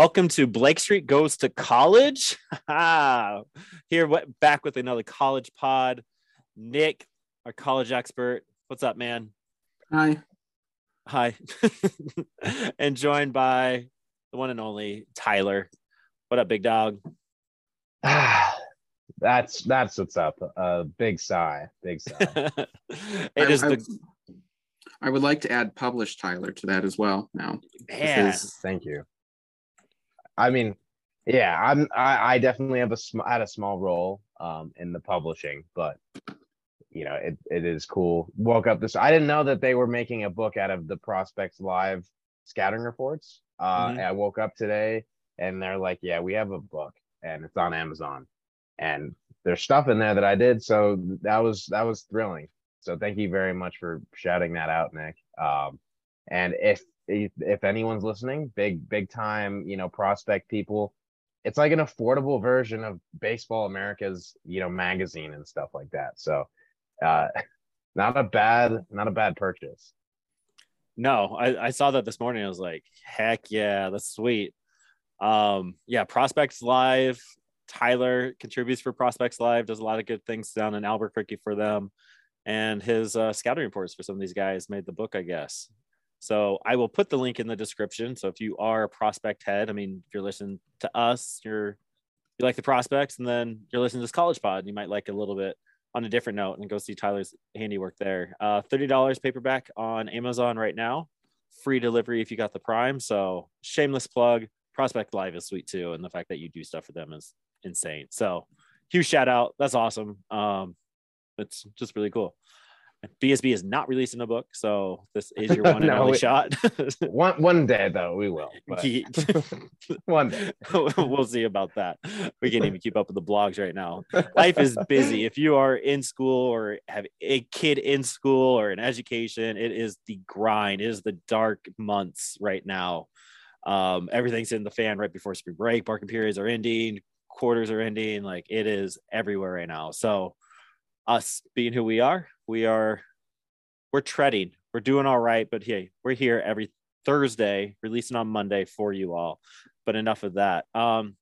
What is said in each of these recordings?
welcome to Blake Street Goes to College. Here, back with another college pod. Nick, our college expert. What's up, man? Hi. Hi. and joined by the one and only Tyler. What up, big dog? Ah, that's that's what's up. Uh, big sigh. Big sigh. it I, is I, the I would like to add published Tyler to that as well now. man. is- Thank you. I mean, yeah, I'm. I, I definitely have a sm- had a small role um in the publishing, but you know, it it is cool. Woke up this. I didn't know that they were making a book out of the Prospects Live scouting reports. Uh, Mhm. I woke up today and they're like, "Yeah, we have a book, and it's on Amazon, and there's stuff in there that I did." So that was that was thrilling. So thank you very much for shouting that out, Nick. Um, and if if anyone's listening, big big time, you know, prospect people, it's like an affordable version of Baseball America's, you know, magazine and stuff like that. So, uh, not a bad not a bad purchase. No, I, I saw that this morning. I was like, heck yeah, that's sweet. Um, yeah, Prospects Live. Tyler contributes for Prospects Live, does a lot of good things down in Albuquerque for them. And his uh, scouting reports for some of these guys made the book, I guess. So I will put the link in the description. So if you are a prospect head, I mean, if you're listening to us, you're you like the prospects, and then you're listening to this college pod, you might like a little bit on a different note and go see Tyler's handiwork there. Uh, $30 paperback on Amazon right now. Free delivery if you got the Prime. So shameless plug. Prospect Live is sweet too, and the fact that you do stuff for them is insane. So huge shout out. That's awesome. Um, it's just really cool. BSB is not releasing a book, so this is your one and No, only it- shot. One one day though, we will. One day. we'll see about that. We can't even keep up with the blogs right now. Life is busy. If you are in school or have a kid in school or in education, it is the grind. It is the dark months right now. Um, everything's in the fan right before spring break. Barking periods are ending, quarters are ending. Like it is everywhere right now. So, us being who we are, we are we're treading. We're doing all right, but hey, we're here every Thursday, releasing on Monday for you all. But enough of that. Um,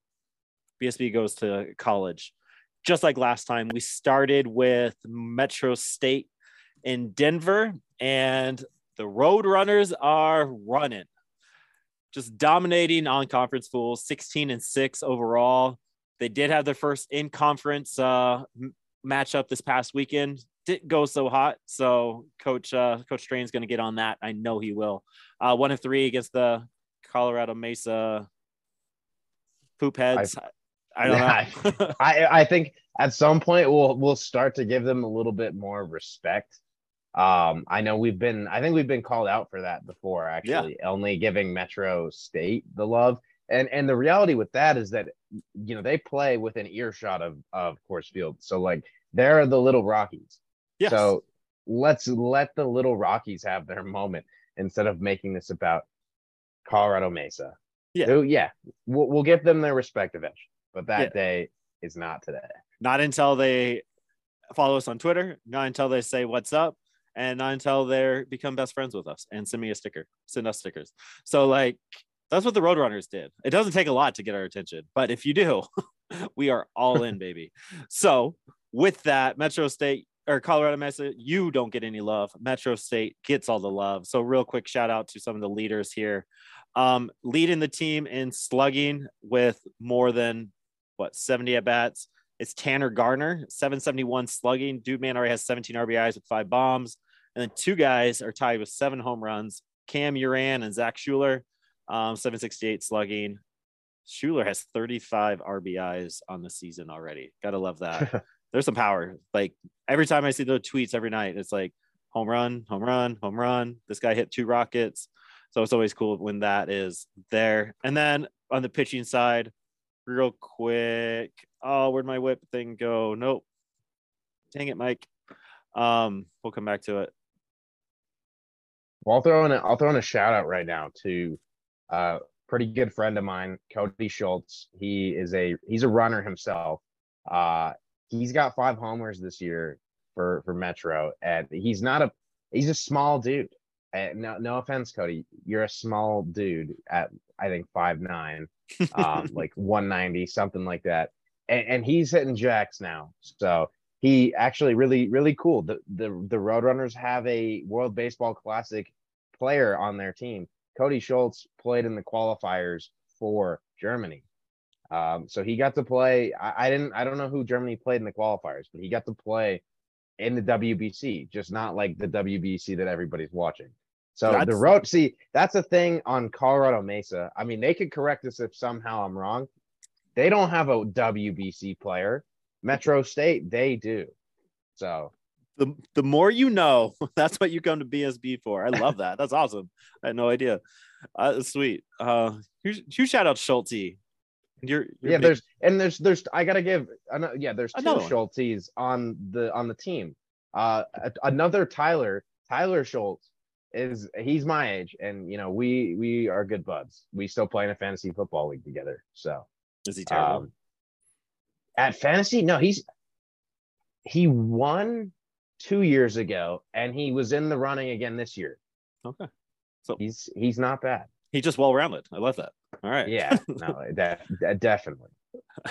BSB goes to college. Just like last time, we started with Metro State in Denver, and the Roadrunners are running, just dominating on conference fools, 16 and 6 overall. They did have their first in conference uh, matchup this past weekend. Didn't go so hot, so Coach uh, Coach Strain's going to get on that. I know he will. Uh, one and three against the Colorado Mesa poop heads. I, don't know. I I think at some point we'll we'll start to give them a little bit more respect. Um, I know we've been I think we've been called out for that before, actually, only giving Metro State the love. And and the reality with that is that you know they play within earshot of of Coors Field. So like they're the little Rockies. yes. So let's let the little Rockies have their moment instead of making this about Colorado Mesa. Yeah. Who- yeah. We'll, we'll give them their respect eventually, but that Yeah. day is not today. not until they follow us on Twitter, not until they say what's up, and not until they're become best friends with us and send me a sticker, send us stickers. So like that's what the Roadrunners did. It doesn't take a lot to get our attention, but if you do, we are all in, baby. So with that, Metro State or Colorado Mesa, you don't get any love. Metro State gets all the love. So real quick shout out to some of the leaders here. Um, leading the team in slugging with more than what 70 at bats. It's Tanner Garner, 771 slugging. Dude man already has 17 RBIs with five bombs. And then two guys are tied with seven home runs. Cam Uran and Zach Schuler, um, 768 slugging. Schuler has 35 RBIs on the season already. Gotta love that. There's some power. Like every time I see those tweets every night, it's like home run, home run, home run. This guy hit two rockets. So it's always cool when that is there. And then on the pitching side, real quick. Oh, where'd my whip thing go? Nope. Dang it, Mike. Um, we'll come back to it. Well, I'll throw in a, I'll throw in a shout out right now to a pretty good friend of mine, Cody Schultz. He is a he's a runner himself. Uh, he's got five homers this year for for Metro, and he's not a he's a small dude. uh, no, no offense, Cody. You're a small dude at I think five nine, um, like 190, something like that. And, and he's hitting jacks now. So he actually really, really cool. The the the Roadrunners have a World Baseball Classic player on their team. Cody Schultz played in the qualifiers for Germany. Um, so he got to play. I, I didn't. I don't know who Germany played in the qualifiers, but he got to play in the WBC, just not like the WBC that everybody's watching. So That's- the road, see, that's a thing on Colorado Mesa. I mean, they could correct us if somehow I'm wrong. They don't have a WBC player. Metro State, they do. So the the more you know, that's what you come to BSB for. I love that. That's awesome. I had no idea. Uh, sweet. Uh, huge, huge shout out Schulte. You're, you're yeah, big- there's and there's there's I gotta give yeah, there's two Another. Schultzes on the on the team. Uh, another Tyler Tyler Schultz is he's my age, and you know we we are good buds. We still play in a fantasy football league together. So is he terrible? um, at fantasy, no, he's he won two years ago, and he was in the running again this year. okay, so He's he's not bad. he's just well rounded. I love that. All right. Yeah, no, that, that definitely.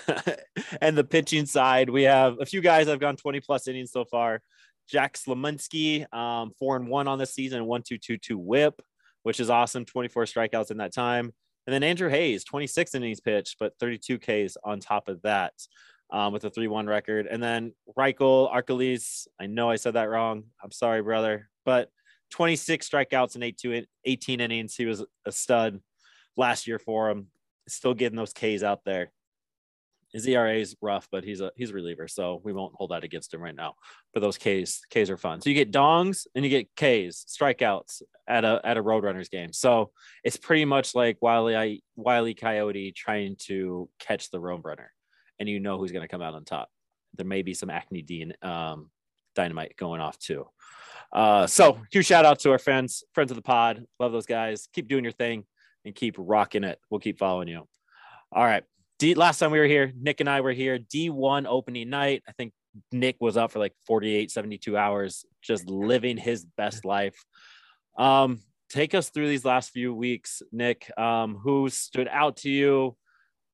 and the pitching side, we have a few guys that have gone 20 plus innings so far. Jack Slaminsky, um, four and one on the season, one two two two whip, which is awesome. 24 strikeouts in that time. And then Andrew Hayes, 26 innings pitched, but 32 Ks on top of that, um, with a 3-1 record. And then Reichel Arkeles, I know I said that wrong. I'm sorry, brother, but 26 strikeouts in 18 18 innings. He was a stud last year for him. Still getting those Ks out there. His ERA is rough, but he's a he's a reliever, so we won't hold that against him right now. But those Ks Ks are fun. So you get dongs and you get Ks strikeouts at a at a Roadrunners game. So it's pretty much like Wiley Wiley Coyote trying to catch the Roadrunner, and you know who's going to come out on top. There may be some Acme Dean um, dynamite going off too. Uh, so huge shout out to our friends, friends of the pod. Love those guys. Keep doing your thing and keep rocking it. We'll keep following you. All right. D, last time we were here, Nick and I were here. D1 opening night. I think Nick was up for like 48, 72 hours, just living his best life. Um, take us through these last few weeks, Nick. Um, who stood out to you?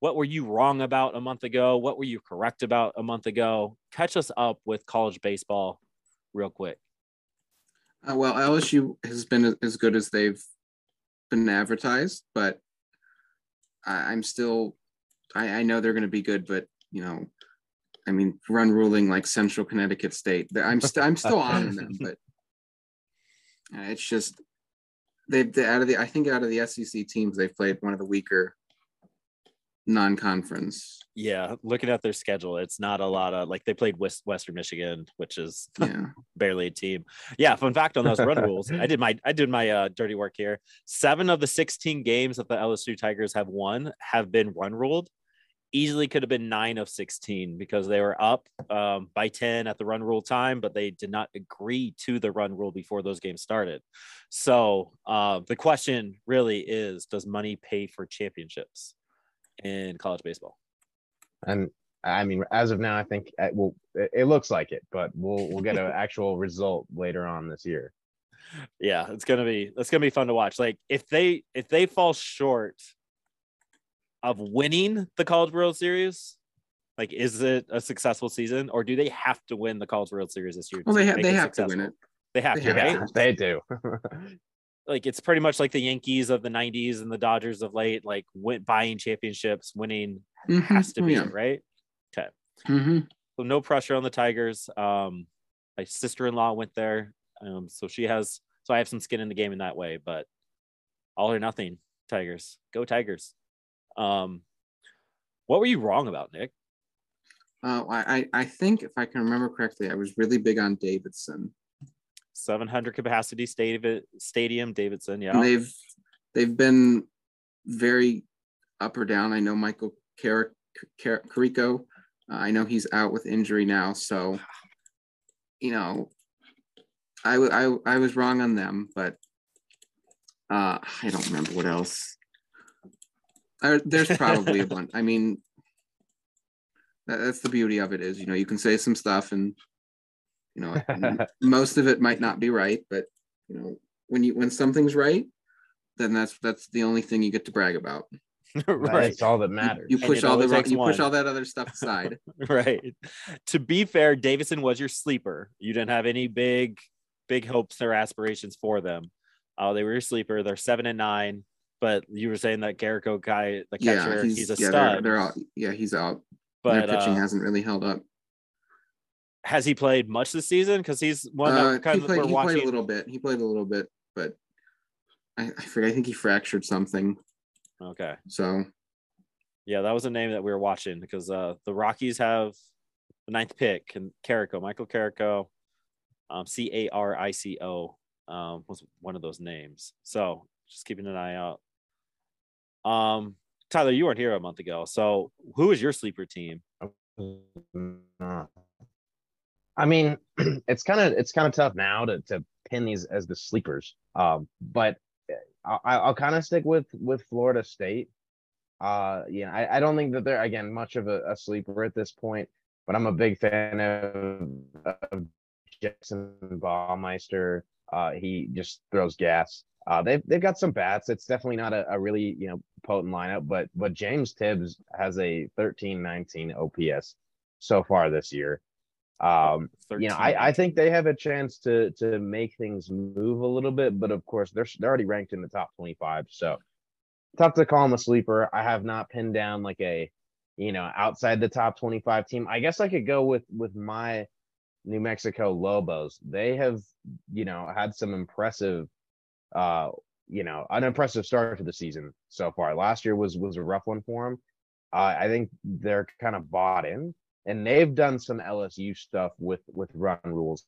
What were you wrong about a month ago? What were you correct about a month ago? Catch us up with college baseball real quick. Uh, well, LSU has been as good as they've been advertised, but I, I'm still, I, I know they're going to be good, but you know, I mean, run ruling like Central Connecticut State. I'm still, I'm still on them, but uh, it's just they've they, out of the, I think out of the SEC teams, they've played one of the weaker non-conference. Yeah, looking at their schedule, it's not a lot of like they played West Western Michigan, which is Yeah. barely a team. Yeah, fun fact on those run rules. I did my I did my uh, dirty work here. Seven of the 16 games that the LSU Tigers have won have been run ruled. Easily could have been nine of 16 because they were up um, by 10 at the run rule time, but they did not agree to the run rule before those games started. So uh, the question really is Does money pay for championships in college baseball? And I mean, as of now, I think uh, well, it, it looks like it, but we'll we'll get an actual result later on this year. yeah it's gonna be that's gonna be fun to watch like if they if they fall short of winning the college world series like is it a successful season or do they have to win the college world series this year Well, they have they have to win it. they have They to have right to. they do. like it's pretty much like the yankees of the 90s and the dodgers of late like went buying championships winning Mhm. has to be yeah. right okay Mhm. so no pressure on the tigers um my sister-in-law went there um so she has so i have some skin in the game in that way but all or nothing tigers go tigers um what were you wrong about nick Uh, I I think if I can remember correctly, I was really big on Davidson. 700 capacity stadium stadium davidson yeah And they've they've been very up or down. I know Michael Car- Car- Carico. Uh, I know he's out with injury now, so you know, I, w- I, I was wrong on them, but uh, I don't remember what else. Uh, there's probably a bunch. I mean, that, that's the beauty of it is, you know, you can say some stuff and, you know, most of it might not be right, but you know, when you when something's right, then that's that's the only thing you get to brag about. right. That's all that You- matters. You And push all the only takes you push all that other stuff aside. right. To be fair, Davidson was your sleeper. You didn't have any big, big hopes or aspirations for them. Uh, they were your sleeper. They're seven and nine. But you were saying that Carico guy, the catcher, yeah, he's, he's, a yeah, stud. they're, they're all yeah, he's out. but Their pitching uh, hasn't really held up. Has he played much this season? Because he's one Uh, that kind he of played, we're watching. he watching. played a little bit. He played a little bit, but I, I forget. I think he fractured something. Okay. So Yeah, that was a name that we were watching because uh, the Rockies have the ninth pick and Carico, Michael Carico, um, C A R I C O um, was one of those names. So just keeping an eye out. Um, Tyler, you weren't here a month ago. So who is your sleeper team? Uh, I mean, it's kind of it's kind of tough now to to pin these as the sleepers. Um, but I, I'll kind of stick with with Florida State. Uh, yeah, I, I don't think that they're again much of a, a sleeper at this point, but I'm a big fan of, of Jackson Baumeister. Uh, he just throws gas. Uh, they've they've got some bats. It's definitely not a, a really you know potent lineup, but but James Tibbs has a 13-19 OPS so far this year. Um, you know, I, I think they have a chance to to make things move a little bit, but of course they're they're already ranked in the top 25, so tough to call them a sleeper. I have not pinned down like a you know outside the top 25 team. I guess I could go with with my New Mexico Lobos. They have you know had some impressive uh you know an impressive start to the season so far. Last year was was a rough one for them. Uh, I think they're kind of bought in and they've done some LSU stuff with with run rules.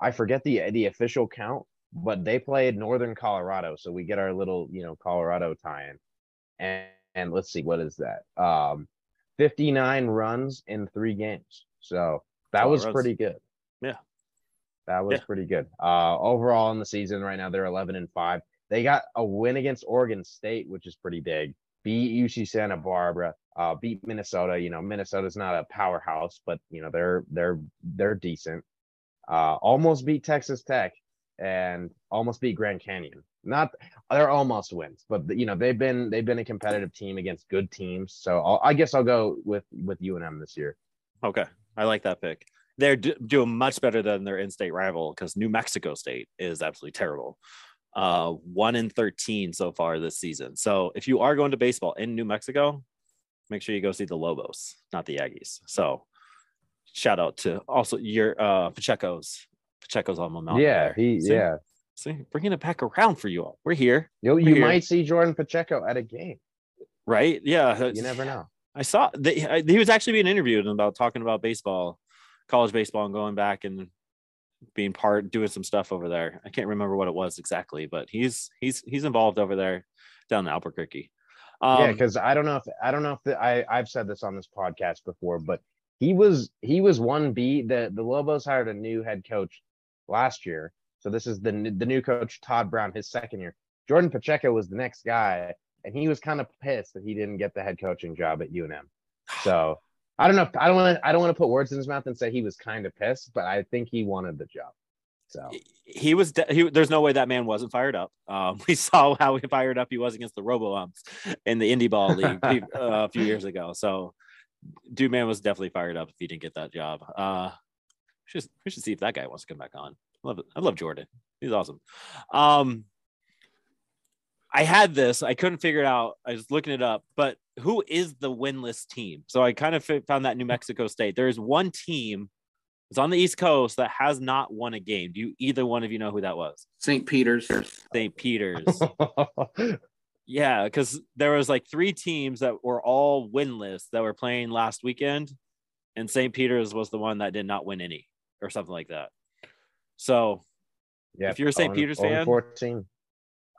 I forget the the official count, but they played Northern Colorado, so we get our little you know Colorado tie-in. And, and let's see what is that? Um, 59 runs in three games. So that That's a lot of was pretty good. Yeah. That was Yeah. pretty good. Uh, overall in the season right now they're 11 and five. They got a win against Oregon State, which is pretty big. Beat UC Santa Barbara. Uh, beat Minnesota. You know, Minnesota's not a powerhouse, but you know they're they're they're decent. Uh, almost beat Texas Tech and almost beat Grand Canyon. Not they're almost wins, but you know they've been they've been a competitive team against good teams. So I'll, I guess I'll go with with UNM this year. Okay, I like that pick. They're do- doing much better than their in-state rival because New Mexico State is absolutely terrible. Uh, one in thirteen so far this season. So if you are going to baseball in New Mexico, make sure you go see the Lobos, not the Aggies. So shout out to also your uh Pacheco's Pacheco's alma mater. yeah, he See? yeah. See, bringing it back around for you all. We're here, You you Here. might see Jordan Pacheco at a game. right? Yeah, You never know. I saw that he was actually being interviewed about talking about baseball, college baseball, and going back and being part doing some stuff over there. I can't remember what it was exactly, but he's he's he's involved over there down in Albuquerque. Um, yeah, because I don't know if I don't know if the, I I've said this on this podcast before, but he was he was one B. The the Lobos hired a new head coach last year, so this is the the new coach Tod Brown, his second year. Jordan Pacheco was the next guy, and he was kind of pissed that he didn't get the head coaching job at UNM. So I don't know. If, I don't want to I don't want to put words in his mouth and say he was kind of pissed, but I think he wanted the job. So he was de- he, there's no way that man wasn't fired up. Um, we saw how fired up he was against the Robo Umps in the Indie Ball League uh, a few years ago. So, dude, man was definitely fired up if he didn't get that job. Uh, we should we should see if that guy wants to come back on. I love it. I love Jordan. He's awesome. Um, I had this. I couldn't figure it out. I was looking it up, but who is the winless team? So I kind of found that New Mexico State. There is one team. It's on the East Coast that has not won a game. Do you either one of you know who that was? St. Peter's. St. Peter's. yeah, because there was like three teams that were all winless that were playing last weekend, and St. Peter's was the one that did not win any or something like that. So, yeah, If you're a St. own- Peter's own fan- 14.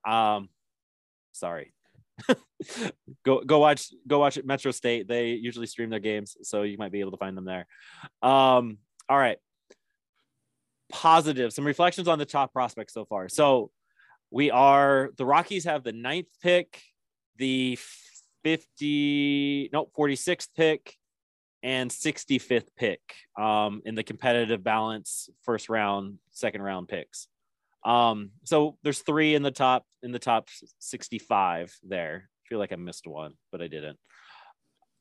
um, sorry. go go watch go watch it Metro State. They usually stream their games, so you might be able to find them there. Um, all right. Positive. Some reflections on the top prospects so far. So we are the Rockies have the ninth pick, the 50, no, 46th pick, and 65th pick um, in the competitive balance first round, second round picks. Um, so there's three in the top in the top 65 there. I feel like I missed one, but I didn't.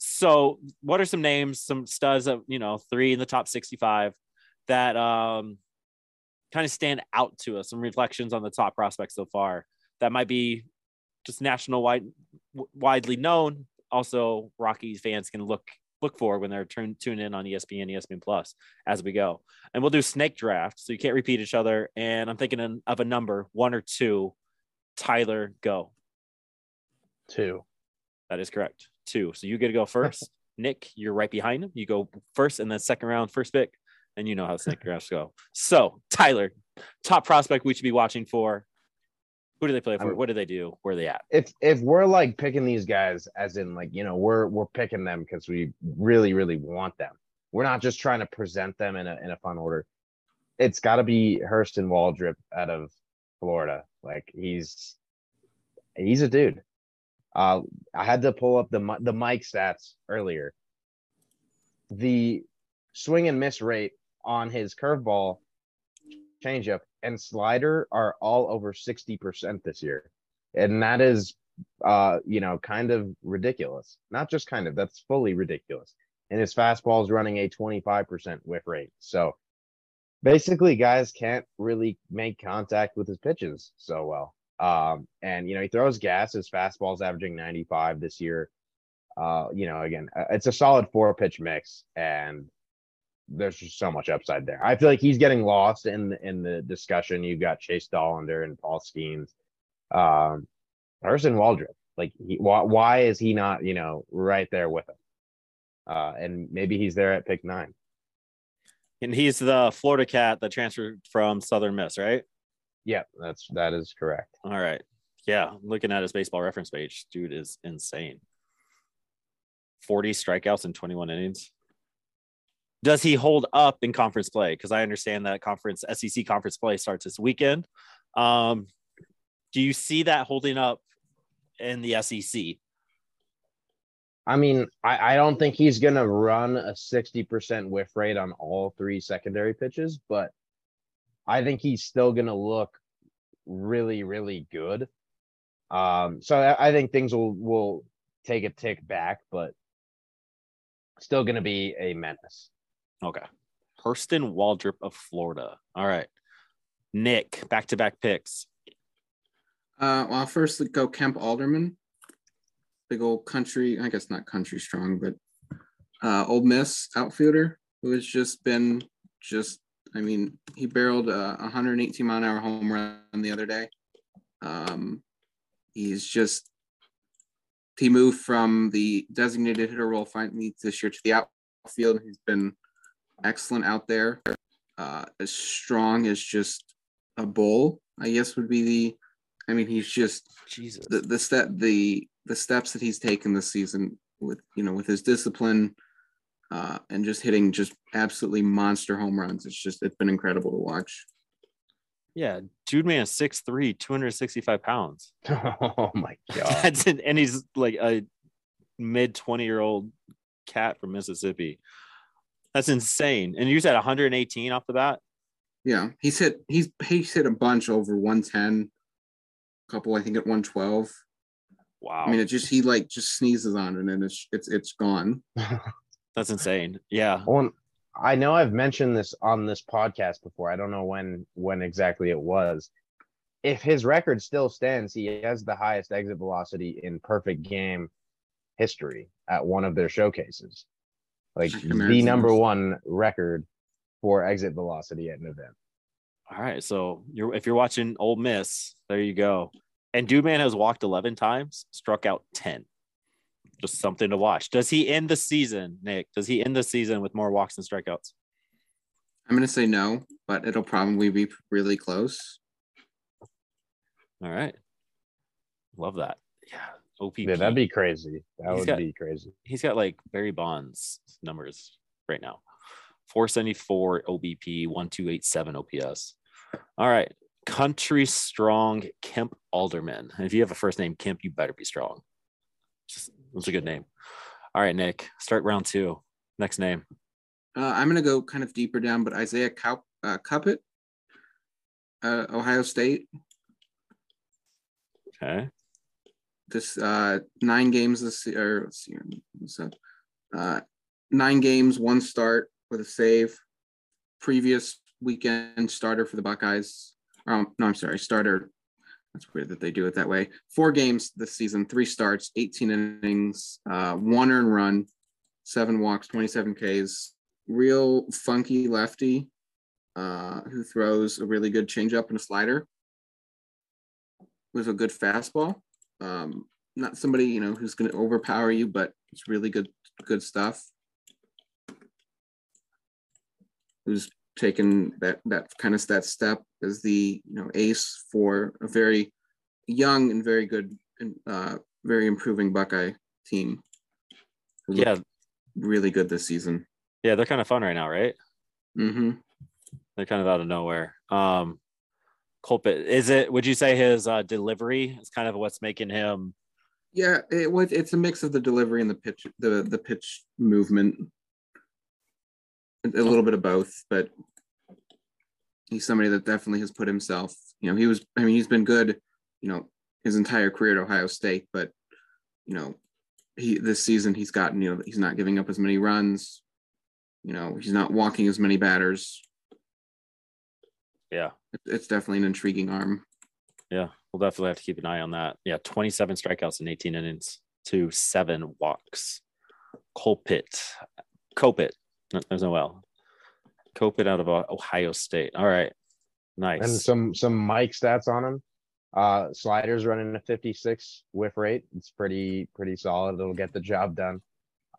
So what are some names, some studs of you know, three in the top 65 that um kind of stand out to us, some reflections on the top prospects so far that might be just national wide widely known. Also, Rockies fans can look look for when they're turn tune in on ESPN, ESPN Plus as we go. And we'll do snake draft, so you can't repeat each other. And I'm thinking of a number, one or two. Tyler, go. Two. That is correct. Two. So you get to go first. Nick, you're right behind him. You go first, and then second round, first pick, and you know how snake drafts go. So Tyler, top prospect we should be watching for. Who do they play for? I'm- what do they do? Where are they at? If if we're like picking these guys, as in like you know we're we're picking them because we really really want them. We're not just trying to present them in a in a fun order. It's got to be Hurston Waldrep out of Florida. Like he's he's a dude. Uh, I had to pull up the the mic stats earlier. The swing and miss rate on his curveball, changeup, and slider are all over sixty percent this year, and that is, uh, you know, kind of ridiculous. Not just kind of, that's fully ridiculous. And his fastball is running a twenty five percent whiff rate. So basically, guys can't really make contact with his pitches so well. Um, and you know, he throws gas. His fastball's averaging 95 this year. Uh, you know, again, uh, it's a solid four pitch mix, and there's just so much upside there. I feel like he's getting lost in in the discussion. You've got Chase Dollander and Paul Skenes, um, Harrison Waldrep. Like, he, why, why is he not, you know, right there with him? Uh, and maybe he's there at pick nine. And he's the Florida cat that transferred from Southern Miss, right? Yeah, that's that is correct. All right. Yeah, looking at his baseball reference page, dude is insane. 40 strikeouts in 21 innings. Does he hold up in conference play? Because I understand that conference SEC conference play starts this weekend. Um, do you see that holding up in the SEC? I mean, I, I don't think he's gonna run a 60% whiff rate on all three secondary pitches, but I think he's still gonna look really, really good. Um, so I, I think things will will take a tick back, but still gonna be a menace. Okay. Hurston Waldrep of Florida. All right. Nick, back to back picks. Uh, well, I'll first go Kemp Alderman, big old country. I guess not country strong, but uh, Ole Miss outfielder who has just been just. I mean, he barreled a 118 mile an hour home run the other day. Um, he's just he moved from the designated hitter role finally this year to the outfield. He's been excellent out there. Uh, as strong as just a bull, I guess would be the. I mean, he's just Jesus. the the step the the steps that he's taken this season with you know with his discipline uh, and just hitting just absolutely monster home runs. It's just it's been incredible to watch. Yeah, dude man, 6'3, 265 pounds. oh my god! That's an, and he's like a mid 20 year old cat from Mississippi. That's insane. And you said 118 off the bat? Yeah, he's hit he's he's hit a bunch over 110, a couple I think at 112. Wow. I mean, it just he like just sneezes on it and it's it's it's gone. That's insane. Yeah. Well, I know I've mentioned this on this podcast before. I don't know when when exactly it was. If his record still stands, he has the highest exit velocity in perfect game history at one of their showcases. Like the number one record for exit velocity at an event. All right. So you're if you're watching Ole Miss, there you go. And Dude Man has walked 11 times, struck out 10. Just something to watch. Does he end the season, Nick? Does he end the season with more walks and strikeouts? I'm gonna say no, but it'll probably be really close. All right. Love that. Yeah. OPP. Yeah, that'd be crazy. That He's would got- be crazy. he's got like Barry Bonds numbers right now 474 OBP, 1287 OPS. All right. Country strong Kemp Alderman. And if you have a first name Kemp, you better be strong. Just, that's a good name. All right, Nick, start round two. Next name. Uh, I'm gonna go kind of deeper down, but Isaiah Cow- uh, Coupet, uh, Ohio State. Okay. This uh, nine games this year. let's see, so uh, nine games, one start with a save. Previous weekend starter for the Buckeyes. Um, no, I'm sorry, starter. That's weird that they do it that way. Four games this season, three starts, 18 innings, uh, one earned run, seven walks, 27 Ks. Real funky lefty uh, who throws a really good changeup and a slider with a good fastball. Um, not somebody you know who's going to overpower you, but it's really good good stuff. Who's taken that that kind of that step as the you know ace for a very young and very good and uh, very improving Buckeye team. Yeah. really good this season. Yeah, they're kind of fun right now, right? Mm hmm They're kind of out of nowhere. Um Colpit, is it would you say his uh delivery is kind of what's making him Yeah, it was. It's a mix of the delivery and the pitch, the the pitch movement, a, little bit of both. But he's somebody that definitely has put himself. You know, he was. I mean, he's been good. You know, his entire career at Ohio State, but you know, he this season he's gotten. You know, he's not giving up as many runs. You know, he's not walking as many batters. yeah. It's definitely an intriguing arm. Yeah, we'll definitely have to keep an eye on that. Yeah, 27 strikeouts in 18 innings to seven walks. Colpit, Coupet, no, there's no L. Coupet out of uh, Ohio State. All right, nice. And some some Mike stats on him. Uh sliders running a 56 whiff rate. It's pretty pretty solid. It'll get the job done.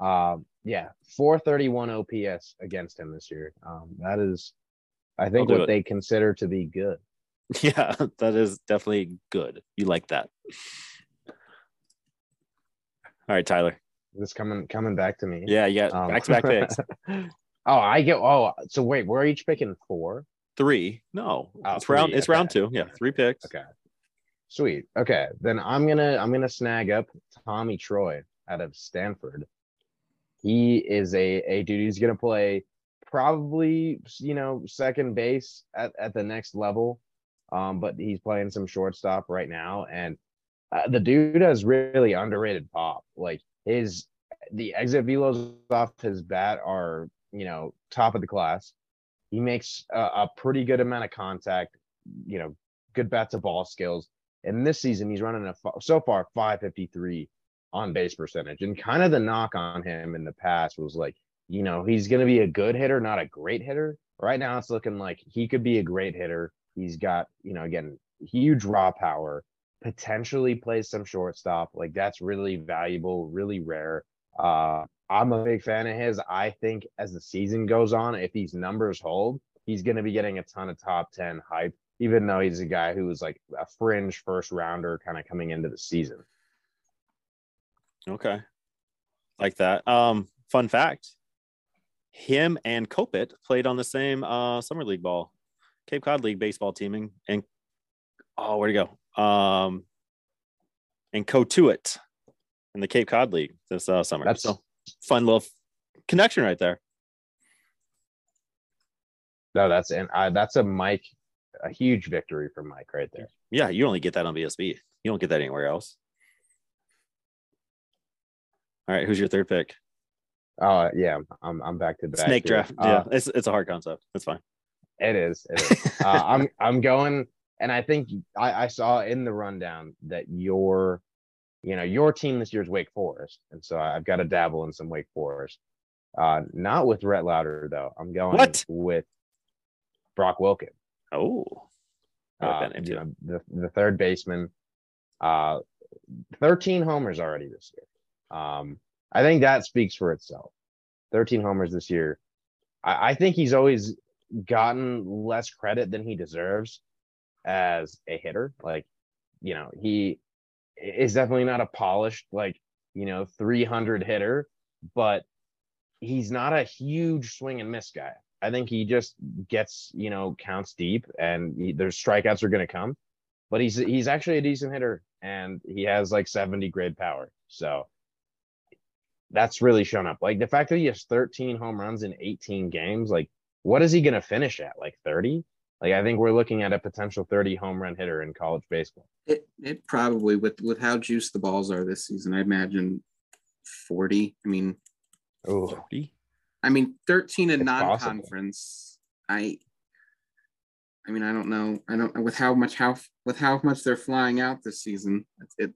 Um yeah, 431 OPS against him this year. Um that is I think what it. they consider to be good. yeah, that is definitely good. You like that. All right, Tyler. This coming coming back to me. Yeah, got Um, back to back picks. oh, I get oh so wait, we're each picking four. Three. No, Oh, it's round. three, It's round two. Yeah, three picks. Okay. Sweet. Okay. Then I'm gonna I'm gonna snag up Tommy Troy out of Stanford. He is a a dude who's gonna play probably you know second base at, at the next level. Um, but he's playing some shortstop right now, and uh, the dude has really underrated pop. Like his the exit velos off his bat are you know top of the class. He makes a, a pretty good amount of contact. You know, good bat to ball skills. And this season, he's running a so far 553 on base percentage. And kind of the knock on him in the past was like, you know, he's going to be a good hitter, not a great hitter. Right now, it's looking like he could be a great hitter. He's got, you know, again, huge raw power, potentially plays some shortstop. Like that's really valuable, really rare. Uh, I'm a big fan of his. I think as the season goes on, if these numbers hold, he's going to be getting a ton of top 10 hype even though he's a guy who was like a fringe first rounder kind of coming into the season. Okay. Like that. Um, fun fact. Him and Coupet played on the same uh summer league ball, Cape Cod League baseball teaming. And oh, where'd he go? Um and Cotuit in the Cape Cod League this uh summer. That's so fun little connection right there. no, that's and I, that's a Mike, a huge victory for Mike right there. Yeah, you only get that on BSB. You don't get that anywhere else. All right, who's your third pick? Oh yeah, I'm I'm back to back. Snake here. draft. Uh, yeah, it's it's a hard concept. It's fine. It is. It is. uh, I'm I'm going, and I think I, I saw in the rundown that your, you know, your team this year is Wake Forest, and so I've got to dabble in some Wake Forest. Uh, not with Rhett Lowder though. I'm going What? with Brock Wilken. Oh, Uh, you know, the the third baseman. Uh, 13 homers already this year. Um, I think that speaks for itself. 13 homers this year. I, I think he's always gotten less credit than he deserves as a hitter. Like, you know, he is definitely not a polished, like, you know, 300 hitter, but he's not a huge swing and miss guy. I think he just gets, you know, counts deep and he, there's strikeouts are going to come, but he's he's actually a decent hitter and he has like 70 grade power. So that's really shown up. Like the fact that he has 13 home runs in 18 games, like what is he going to finish at? Like 30? Like I think we're looking at a potential 30 home run hitter in college baseball. It it probably with with how juiced the balls are this season, I imagine 40. I mean, Oh, 40? I mean 13 in It's non-conference. I I mean, I don't know. I don't with how much how with how much they're flying out this season. It,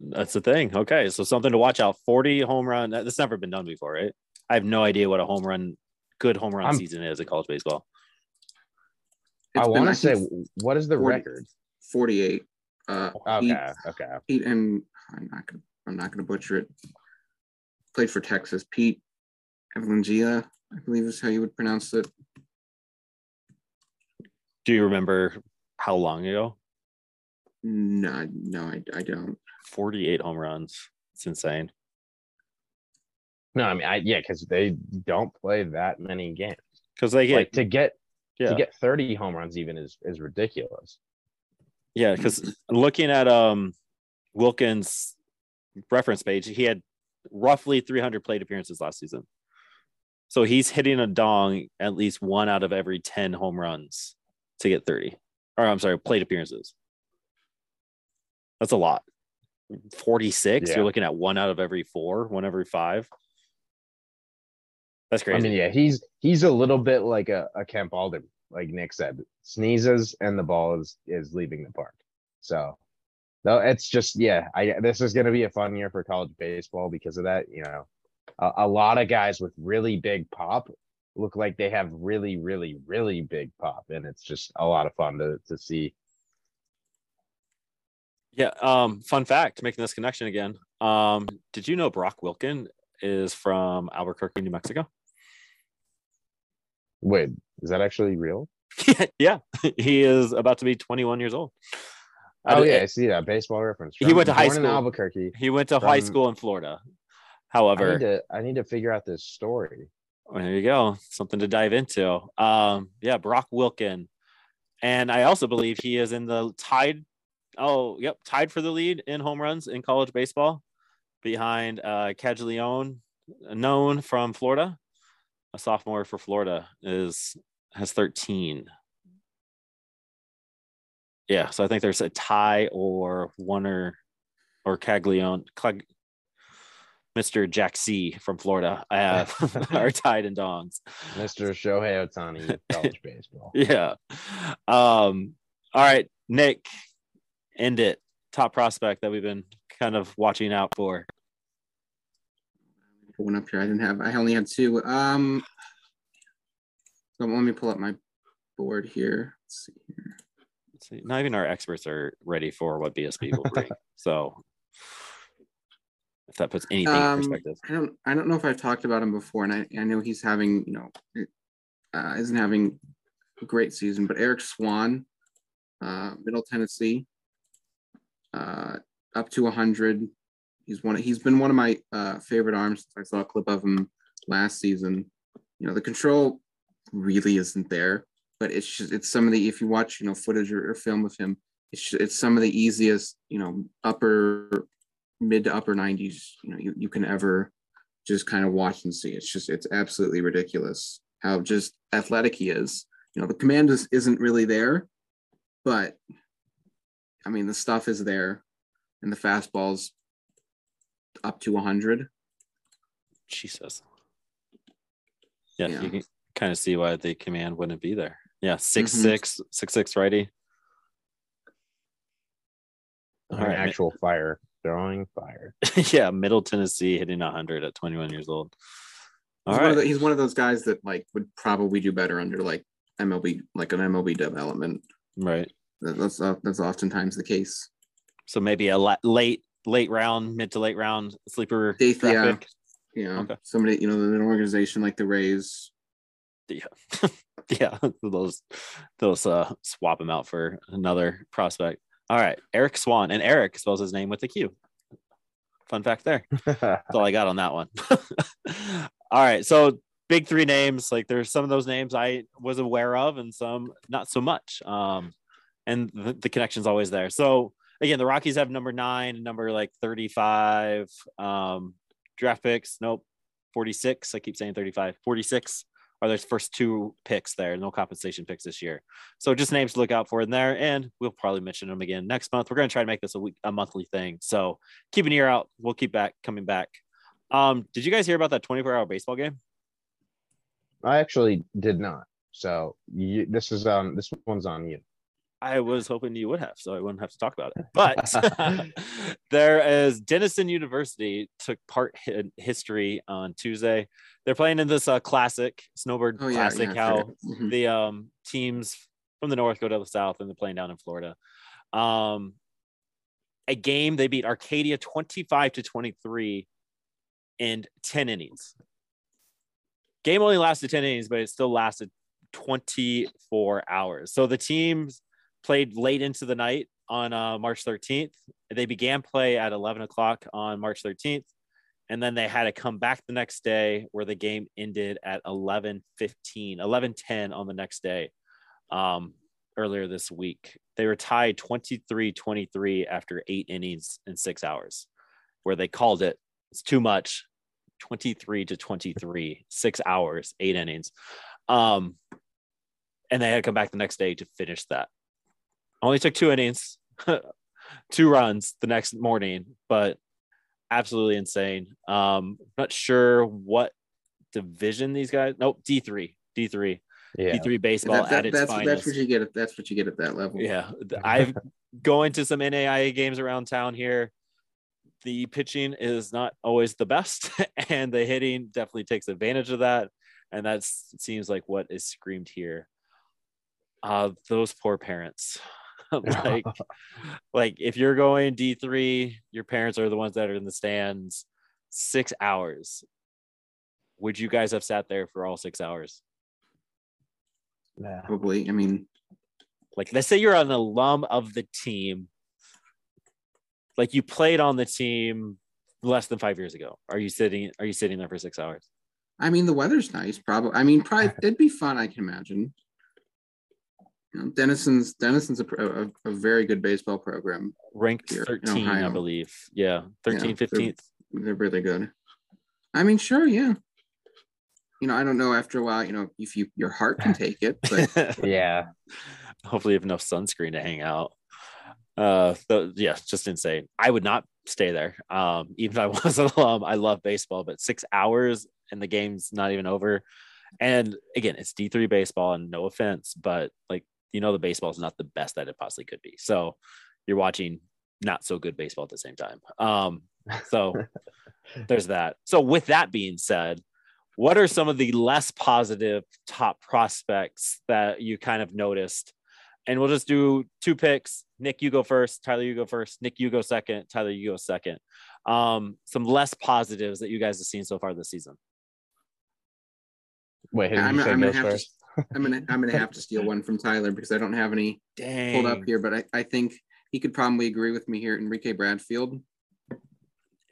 That's the thing. Okay, so something to watch out. 40 home run. That's never been done before, right? I have no idea what a home run, good home run I'm- season is in college baseball. I want to say, what is the 40. record? 48. Uh, Pete, Okay, okay. Pete and I'm not gonna I'm not gonna butcher it. Played for Texas. Pete Evangia, I believe is how you would pronounce it. Do you remember how long ago? No, no, I, I don't. 48 home runs. It's insane. No, I mean, I yeah, because they don't play that many games. Because they get like to get yeah. to get 30 home runs even is is ridiculous. Yeah, because looking at um Wilken's reference page, he had roughly 300 plate appearances last season. So he's hitting a dong at least one out of every 10 home runs to get 30. Or I'm sorry, plate appearances. That's a lot. 46, Yeah. you're looking at one out of every four, one every five. That's crazy. I mean, yeah, he's he's a little bit like a, a Kemp Alden, like Nick said, sneezes and the ball is is leaving the park. So no, it's just yeah, I this is gonna be a fun year for college baseball because of that. You know, a, a lot of guys with really big pop look like they have really, really, really big pop, and it's just a lot of fun to to see. Yeah. Um, fun fact, making this connection again. Um, did you know Brock Wilken is from Albuquerque, New Mexico? Wait, is that actually real? yeah, he is about to be 21 years old. Oh yeah, I see that baseball reference. He went to high school in. Albuquerque. He went to high school in Florida. I However, need to I need to figure out this story. Well, there you go. Something to dive into. Um, yeah, Brock Wilken. And I also believe he is in the tied. Oh, yep, tied for the lead in home runs in college baseball behind uh Caglione, known from Florida. A sophomore for Florida is has 13. Yeah, so I think there's a tie or one or or Caglione, Clag, Mr. Jack C from Florida. I have are tied in dongs. Mr. Shohei Ohtani, college baseball. Yeah. Um, all right, Nick, end it. Top prospect that we've been kind of watching out for. Put one up here. I didn't have. I only had two. Um, so let me pull up my board here. Let's see here. Let's see. Not even our experts are ready for what BSB will bring. so if that puts anything Um, in perspective. I don't. I don't know if I've talked about him before, and I, I know he's having. You know, uh, isn't having a great season, but Eriq Swan, uh, Middle Tennessee, uh, up to 100. He's one. He's been one of my uh, favorite arms. since I saw a clip of him last season. You know, the control really isn't there, but it's just it's some of the if you watch you know footage or, or film of him, it's ju- it's some of the easiest you know upper mid to upper 90s you know you, you can ever just kind of watch and see. It's just it's absolutely ridiculous how just athletic he is. You know, the command is, isn't really there, but I mean the stuff is there, and the fastball's up to 100. Jesus. Yeah, Yeah. you can kind of see why the command wouldn't be there. Yeah, six Mhm. six, six six righty. All An right. actual fire, throwing fire. yeah, Middle Tennessee hitting 100 at 21 years old. All He's, one of the, he's one of those guys that like would probably do better under like MLB, like an MLB development. Right. That's uh, that's oftentimes the case. So maybe a la- late, late round, mid to late round sleeper Eighth, draft yeah. pick. You know, Okay. somebody, you know, an organization like the Rays. Yeah, yeah, those those uh swap him out for another prospect. All right, Eriq Swan, and Eriq spells his name with a Q. Fun fact there. That's all I got on that one. all right, so big three names. Like there's some of those names I was aware of, and some not so much. Um, and the, the connection's always there. So again, the Rockies have number nine, number like 35. Um, draft picks, nope, 46. I keep saying 35, 46 are their first two picks there, no compensation picks this year. So just names to look out for in there, and we'll probably mention them again next month. We're going to try to make this a week, a monthly thing. So keep an ear out. We'll keep back coming back. Um, did you guys hear about that 24 hour baseball game? I actually did not. So you, this is um this one's on you. I was hoping you would have, so I wouldn't have to talk about it. But there is Denison University took part in history on Tuesday. They're playing in this uh, classic snowboard Oh, classic. yeah, I how. Mhm. the um, teams from the north go to the south, and they're playing down in Florida. Um, a game they beat Arcadia twenty-five to twenty-three in ten innings. Game only lasted ten innings, but it still lasted twenty-four hours. So the teams played late into the night on uh, March thirteenth. They began play at eleven o'clock on March thirteenth and then they had to come back the next day where the game ended at 11 15 11 10 on the next day um, earlier this week. They were tied 23 23 after eight innings in six hours where they called it. It's too much. 23 to 23 six hours eight innings. Um, and they had to come back the next day to finish that only took two innings two runs the next morning but absolutely insane. Um, not sure what division these guys. Nope, D three, D three, Yeah. D three baseball That- that- at its that's finest. that's what you get. At, that's what you get at that level. yeah, I've going to some NAIA games around town here. The pitching is not always the best, and the hitting definitely takes advantage of that. And that seems like what is screamed here. Uh, those poor parents. like like if you're going D3, your parents are the ones that are in the stands six hours. Would you guys have sat there for all six hours? Yeah. Probably. I mean, Like, let's say you're an alum of the team, like you played on the team less than five years ago. Are you sitting? Are you sitting there for six hours? I mean, the weather's nice. Probably. I mean, probably it'd be fun. I can imagine. You know, Denison's Denison's a, a, a very good baseball program. Ranked Here in 13, I believe. Yeah, 13, they're- 15th. They're really good. I mean, sure, yeah. You know, I don't know. After a while, you know, if you your heart can take it, but Yeah. hopefully you have enough sunscreen to hang out uh so, yeah just insane i would not stay there um even if i was an alum i love baseball but six hours and the game's not even over and again it's d3 baseball and no offense but like you know the baseball is not the best that it possibly could be so you're watching not so good baseball at the same time um so there's that so with that being said what are some of the less positive top prospects that you kind of noticed and we'll just do two picks. Nick, you go first. Tyler, you go first. Nick, you go second. Tyler, you go second. Um, some less positives that you guys have seen so far this season. Wait, who did I'm, say I'm gonna goes have first? To. I'm gonna I'm gonna have to steal one from Tyler because I don't have any Dang. pulled up here, but I, I think he could probably agree with me here. Enrique Bradfield.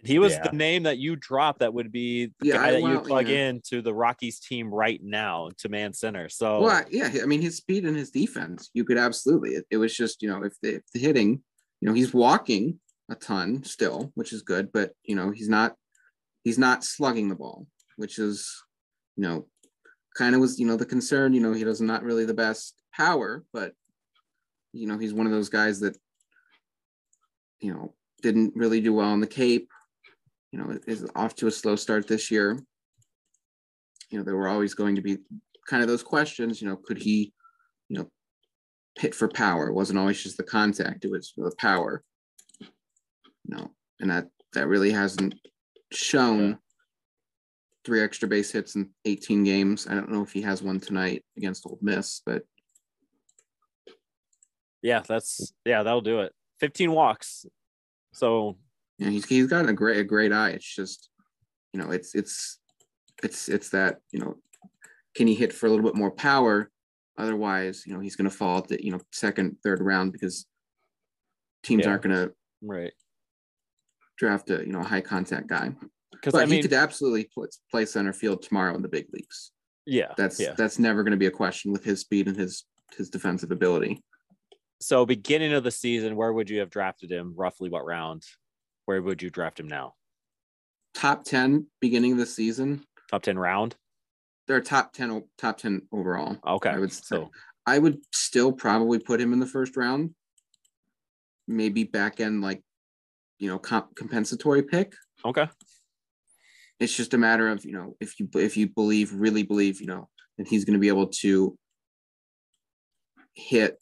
He was Yeah. the name that you dropped that would be the Yeah, guy I- that you plug yeah. in to the Rockies team right now to man center. So Well, I- yeah, I mean his speed and his defense, you could absolutely. It, it was just you know if the, if the hitting, you know he's walking a ton still, which is good, but you know he's not he's not slugging the ball, which is you know kind of was you know the concern. You know he does not really the best power, but you know he's one of those guys that you know didn't really do well on the Cape. You know is off to a slow start this year. You know there were always going to be kind of those questions, you know, could he, you know, pit for power? It wasn't always just the contact, it was the power. No, and that that really hasn't shown three extra base hits in 18 games. I don't know if he has one tonight against Ole Miss, but yeah, that's yeah, that'll do it. 15 walks. So know, he's he's got a great a great eye. It's just, you know, it's it's it's it's that, you know, can he hit for a little bit more power? Otherwise, you know, he's gonna fall at the, you know, second, third round because teams Yeah. aren't gonna right. draft a you know a high contact guy. Because But I mean, he could absolutely pl- play center field tomorrow in the big leagues. yeah, That's yeah. that's never going to be a question with his speed and his his defensive ability. So beginning of the season, where would you have drafted him? Roughly what round? Where would you draft him now? Top ten beginning of the season. Top 10 round? they're top ten. top ten overall. Okay. I would so I would still probably put him in the first round. Maybe back end like, you know, comp- compensatory pick. okay. It's just a matter of you know if you if you believe really believe you know that he's going to be able to hit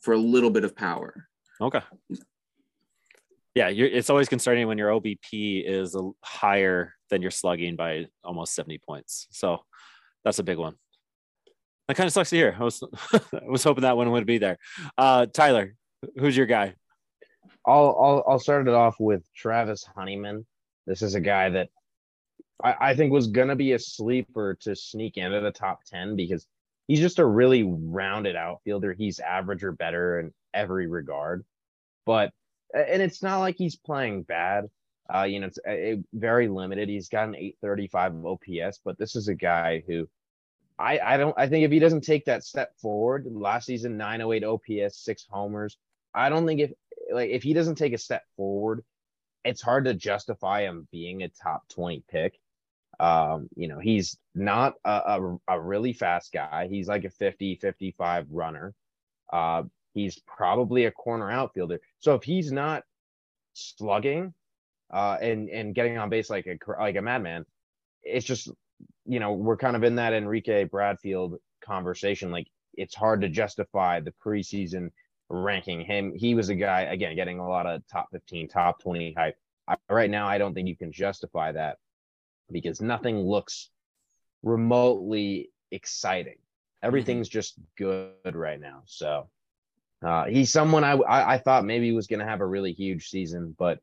for a little bit of power. Okay. Yeah, you're, it's always concerning when your OBP is a, higher than your slugging by almost 70 points. So that's a big one. That kind of sucks to hear. I was I was hoping that one would be there. Uh, Tyler, who's your guy? I'll I'll I'll start it off with Travis Honeyman. This is a guy that I, I think was gonna be a sleeper to sneak into the top 10 because he's just a really rounded outfielder. He's average or better in every regard. But and it's not like he's playing bad. Uh, you know, it's a, a very limited. He's got an 835 OPS, but this is a guy who I I don't I think if he doesn't take that step forward, last season 908 OPS, six homers. I don't think if like if he doesn't take a step forward, it's hard to justify him being a top 20 pick. Um, you know, he's not a, a, a really fast guy. He's like a 50, 55 runner. Uh, he's probably a corner outfielder. So if he's not slugging uh, and and getting on base like a like a madman, it's just you know we're kind of in that Enrique Bradfield conversation. Like it's hard to justify the preseason ranking him. He was a guy again getting a lot of top 15, top 20 hype. I, right now, I don't think you can justify that because nothing looks remotely exciting. Everything's just good right now. So uh, he's someone I, I, I thought maybe was going to have a really huge season, but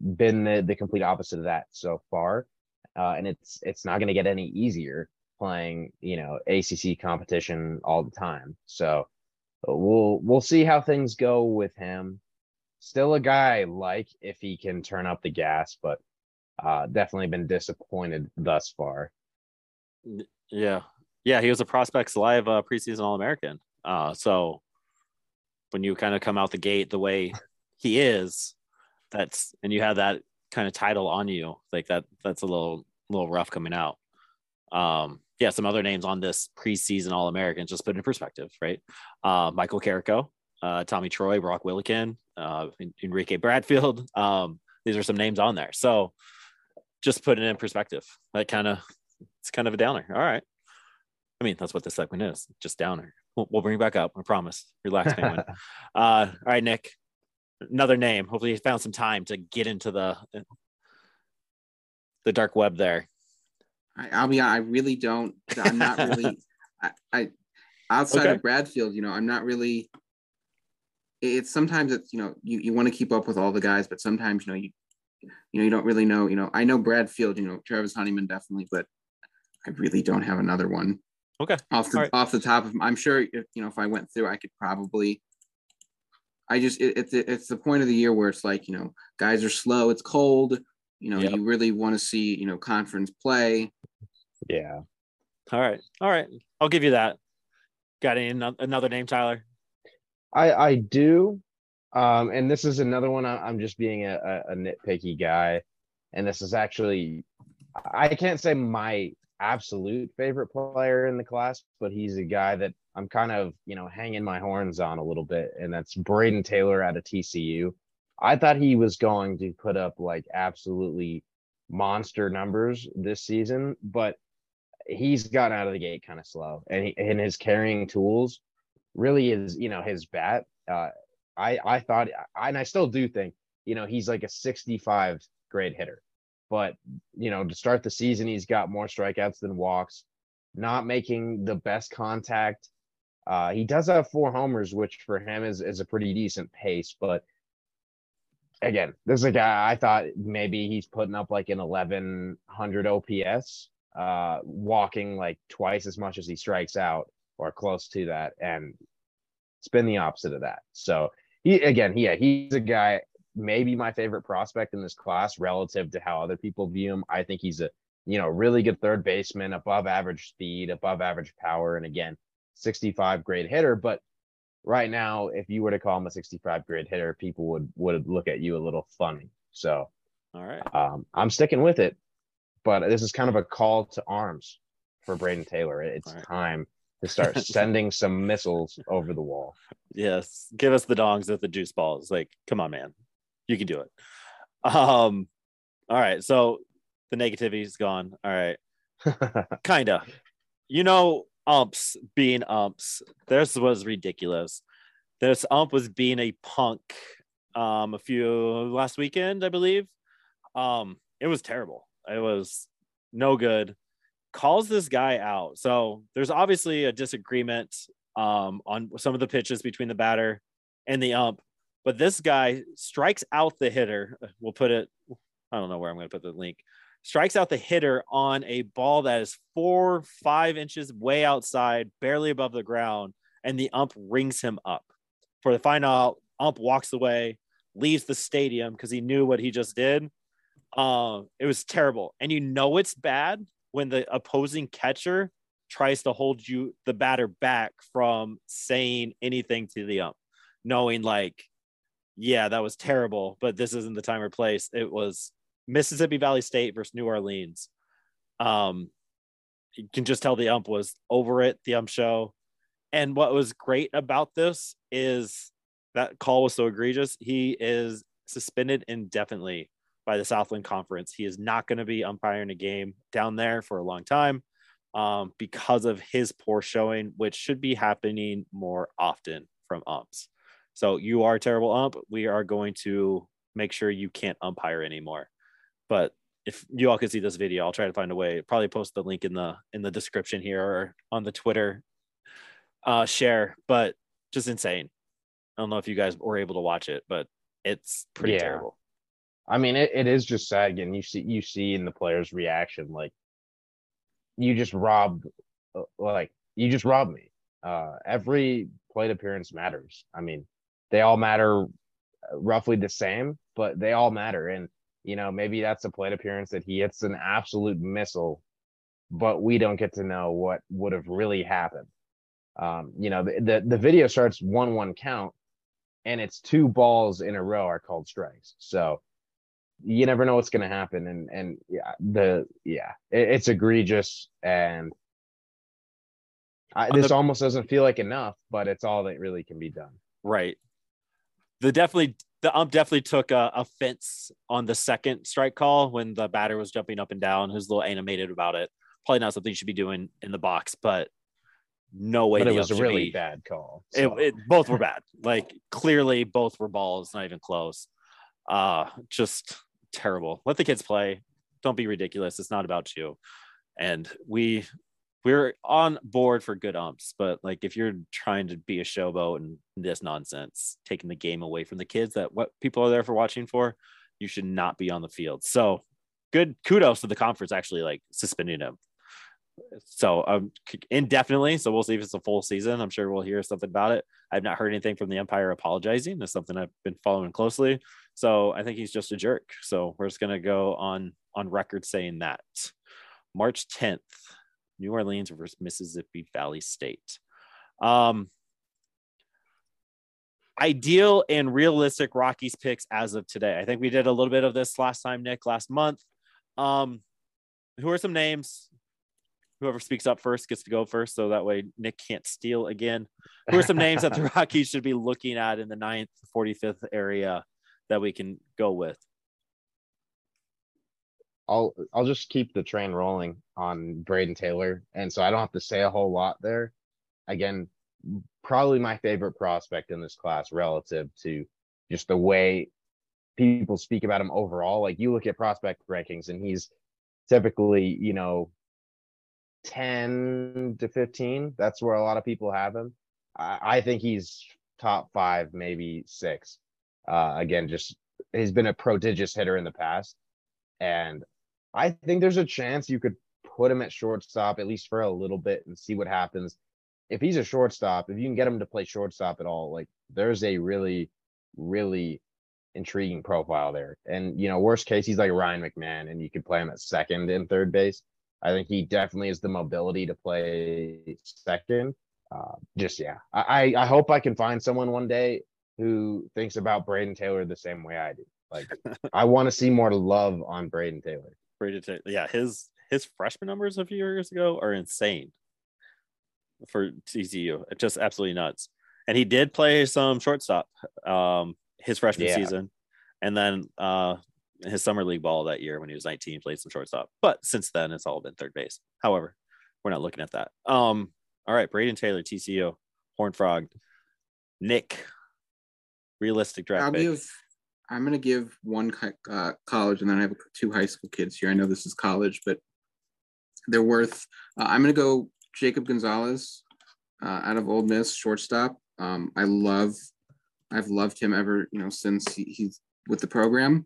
been the, the complete opposite of that so far. Uh, and it's it's not going to get any easier playing you know ACC competition all the time. So we'll we'll see how things go with him. Still a guy I like if he can turn up the gas, but uh, definitely been disappointed thus far. Yeah, yeah, he was a Prospects Live uh, preseason All American. Uh, so when you kind of come out the gate the way he is, that's and you have that kind of title on you, like that. That's a little little rough coming out. Um, yeah, some other names on this preseason All Americans, just put in perspective, right? Uh, Michael Carico, uh, Tommy Troy, Brock Wilken, uh, Enrique Bradfield. Um, these are some names on there. So just put it in perspective. That kind of it's kind of a downer. All right. I mean, that's what this segment is, just downer. We'll, we'll bring it back up. I promise. Relax, penguin. uh, all right, Nick. Another name. Hopefully, you found some time to get into the the dark web there. I, I'll be I really don't. I'm not really. I, I outside Okay. of Bradfield, you know, I'm not really. It's sometimes it's you know you, you want to keep up with all the guys, but sometimes you know you you know you don't really know. You know, I know Bradfield. You know, Travis Honeyman definitely, but I really don't have another one Okay. off the All right. off the top of. I'm sure if you know if I went through, I could probably. I just it, it's it's the point of the year where it's like you know guys are slow. It's cold. You know, Yep. you really want to see you know conference play. Yeah. All right. All right. I'll give you that. Got any another name, Tyler? I I do, um, and this is another one. I, I'm just being a, a, a nitpicky guy, and this is actually I can't say my absolute favorite player in the class, but he's a guy that I'm kind of you know hanging my horns on a little bit, and that's Brayden Taylor out of TCU. I thought he was going to put up like absolutely monster numbers this season, but he's gotten out of the gate kind of slow, and he, and his carrying tools really is you know his bat uh i i thought and i still do think you know he's like a 65 grade hitter. But you know to start the season he's got more strikeouts than walks not making the best contact. Uh he does have four homers which for him is is a pretty decent pace but again this is a guy i thought maybe he's putting up like an 1100 ops uh walking like twice as much as he strikes out or close to that and it's been the opposite of that. So he again yeah he's a guy maybe my favorite prospect in this class relative to how other people view him i think he's a you know really good third baseman above average speed above average power and again 65 grade hitter but right now if you were to call him a 65 grade hitter people would would look at you a little funny so All right. um, i'm sticking with it but this is kind of a call to arms for Brayden Taylor. It's right. time to start sending some missiles over the wall. Yes, give us the dongs with the juice balls. Like, come on, man, you can do it. Um, all right, so the negativity is gone. All right, kinda. You know, umps being umps. This was ridiculous. This ump was being a punk. Um, a few last weekend, I believe. Um, it was terrible. It was no good. Calls this guy out. So there's obviously a disagreement um, on some of the pitches between the batter and the ump. But this guy strikes out the hitter. We'll put it, I don't know where I'm going to put the link. Strikes out the hitter on a ball that is four, five inches way outside, barely above the ground. And the ump rings him up. For the final, ump walks away, leaves the stadium because he knew what he just did. Um, it was terrible. And you know it's bad when the opposing catcher tries to hold you the batter back from saying anything to the ump, knowing like, yeah, that was terrible, but this isn't the time or place. It was Mississippi Valley State versus New Orleans. Um, you can just tell the ump was over it, the ump show. And what was great about this is that call was so egregious. He is suspended indefinitely by the Southland Conference. He is not going to be umpiring a game down there for a long time um, because of his poor showing, which should be happening more often from umps. So you are a terrible ump. We are going to make sure you can't umpire anymore. But if you all can see this video, I'll try to find a way. Probably post the link in the in the description here or on the Twitter uh, share. But just insane. I don't know if you guys were able to watch it, but it's pretty Yeah. terrible. I mean, it, it is just sad. Again, you see, you see in the player's reaction, like you just robbed, uh, like you just robbed me. Uh, every plate appearance matters. I mean, they all matter uh, roughly the same, but they all matter. And you know, maybe that's a plate appearance that he hits an absolute missile, but we don't get to know what would have really happened. Um, you know, the, the the video starts one one count, and it's two balls in a row are called strikes. So you never know what's going to happen and and yeah the yeah it, it's egregious and I, this the- almost doesn't feel like enough but it's all that really can be done Right. The definitely the ump definitely took a offense on the second strike call when the batter was jumping up and down. Who's a little animated about it. Probably not something you should be doing in the box, but no way. but it was a really be- bad call It, it both were bad. Like clearly both were balls, not even close. Uh just terrible. Let the kids play. Don't be ridiculous. It's not about you. And we we're on board for good umps, but like if you're trying to be a showboat and this nonsense, taking the game away from the kids that what people are there for watching for, you should not be on the field. So good kudos to the conference actually like suspending him. So um indefinitely. So we'll see if it's a full season. I'm sure we'll hear something about it. I've not heard anything from the umpire apologizing. That's something I've been following closely. So I think he's just a jerk. So we're just gonna go on on record saying that. March 10th, New Orleans versus Mississippi Valley State. Um, ideal and realistic Rockies picks as of today. I think we did a little bit of this last time, Nick, last month. Um, who are some names? Whoever speaks up first gets to go first, so that way Nick can't steal again. Who are some names that the Rockies should be looking at in the 9th, 45th area that we can go with? I'll I'll just keep the train rolling on Brayden Taylor, and so I don't have to say a whole lot there. Again, probably my favorite prospect in this class relative to just the way people speak about him overall. Like you look at prospect rankings, and he's typically you know ten to fifteen. That's where a lot of people have him. I, I think he's top five, maybe six. Uh, again, just he's been a prodigious hitter in the past. And I think there's a chance you could put him at shortstop at least for a little bit and see what happens. If he's a shortstop, if you can get him to play shortstop at all, like there's a really, really intriguing profile there. And you know, worst case, he's like Ryan McMahon, and you could play him at second and third base. I think he definitely has the mobility to play second. Uh, just yeah, I I hope I can find someone one day who thinks about Brayden Taylor the same way I do. Like I want to see more love on Brayden Taylor. Brady Taylor. Yeah, his his freshman numbers a few years ago are insane for TCU. Just absolutely nuts. And he did play some shortstop um, his freshman Yeah. season, and then uh, his summer league ball that year when he was 19 played some shortstop. But since then, it's all been third base. However, we're not looking at that. Um, all right, Braden Taylor, TCU, Horn Frog, Nick, realistic draft I'll pick. give. I'm gonna give one uh, college, and then I have two high school kids here. I know this is college, but they're worth. Uh, I'm gonna go Jacob Gonzalez uh, out of Ole Miss, shortstop. Um, I love. I've loved him ever, you know, since he, he's with the program.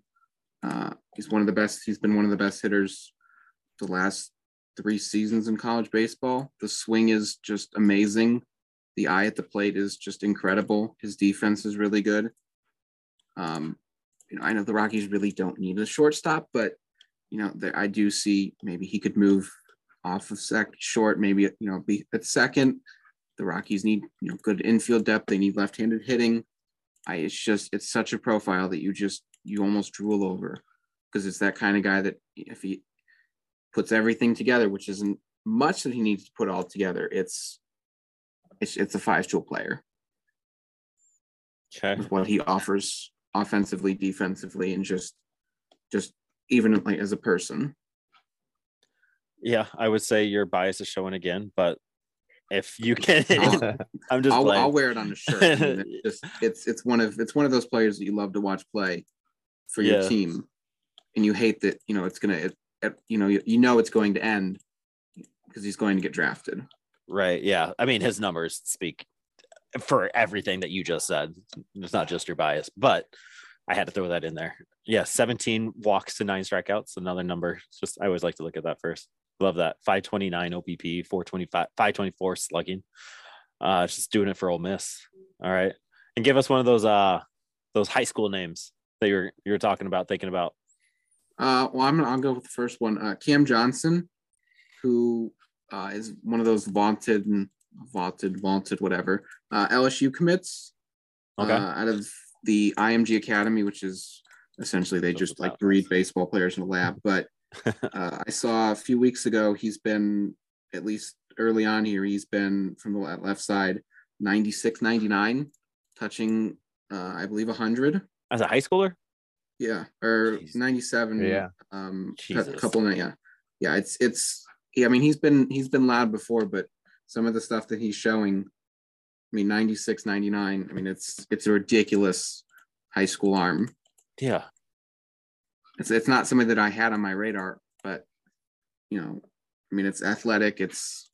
Uh, he's one of the best. He's been one of the best hitters the last three seasons in college baseball. The swing is just amazing. The eye at the plate is just incredible. His defense is really good. Um, you know, I know the Rockies really don't need a shortstop, but you know, I do see maybe he could move off of sec short, maybe you know, be at second. The Rockies need you know good infield depth. They need left-handed hitting. I it's just it's such a profile that you just you almost drool over because it's that kind of guy that if he puts everything together, which isn't much that he needs to put all together, it's it's it's a five-tool player Okay. with what he offers offensively, defensively, and just just even like as a person. Yeah, I would say your bias is showing again, but if you can, I'm just I'll. I'll wear it on a shirt. It's just it's it's one of it's one of those players that you love to watch play for your Yeah. team, and you hate that you know it's gonna it, it, you know you, you know it's going to end because he's going to get drafted. Right. Yeah. I mean, his numbers speak for everything that you just said. It's not just your bias, but I had to throw that in there. Yeah. 17 walks to nine strikeouts. Another number. It's just, I always like to look at that first. Love that. 529 OBP, 425, 524 slugging. Uh, just doing it for Ole Miss. All right. And give us one of those, uh, those high school names that you're, you're talking about, thinking about. Uh, well, I'm gonna I'll go with the first one. Uh, Cam Johnson, who uh, is one of those vaunted and vaunted, vaunted, whatever uh, LSU commits Okay. uh, out of the IMG Academy, which is essentially they just like breed baseball players in a lab. But uh, I saw a few weeks ago he's been at least early on here. He's been from the left side 96, 99, touching uh, I believe 100. As a high schooler? Yeah, or Jeez. 97. Yeah. Um, a couple of yeah, yeah. It's it's. Yeah, I mean he's been he's been loud before, but some of the stuff that he's showing, I mean 96, 99. I mean it's it's a ridiculous high school arm. Yeah. It's it's not something that I had on my radar, but you know, I mean it's athletic. It's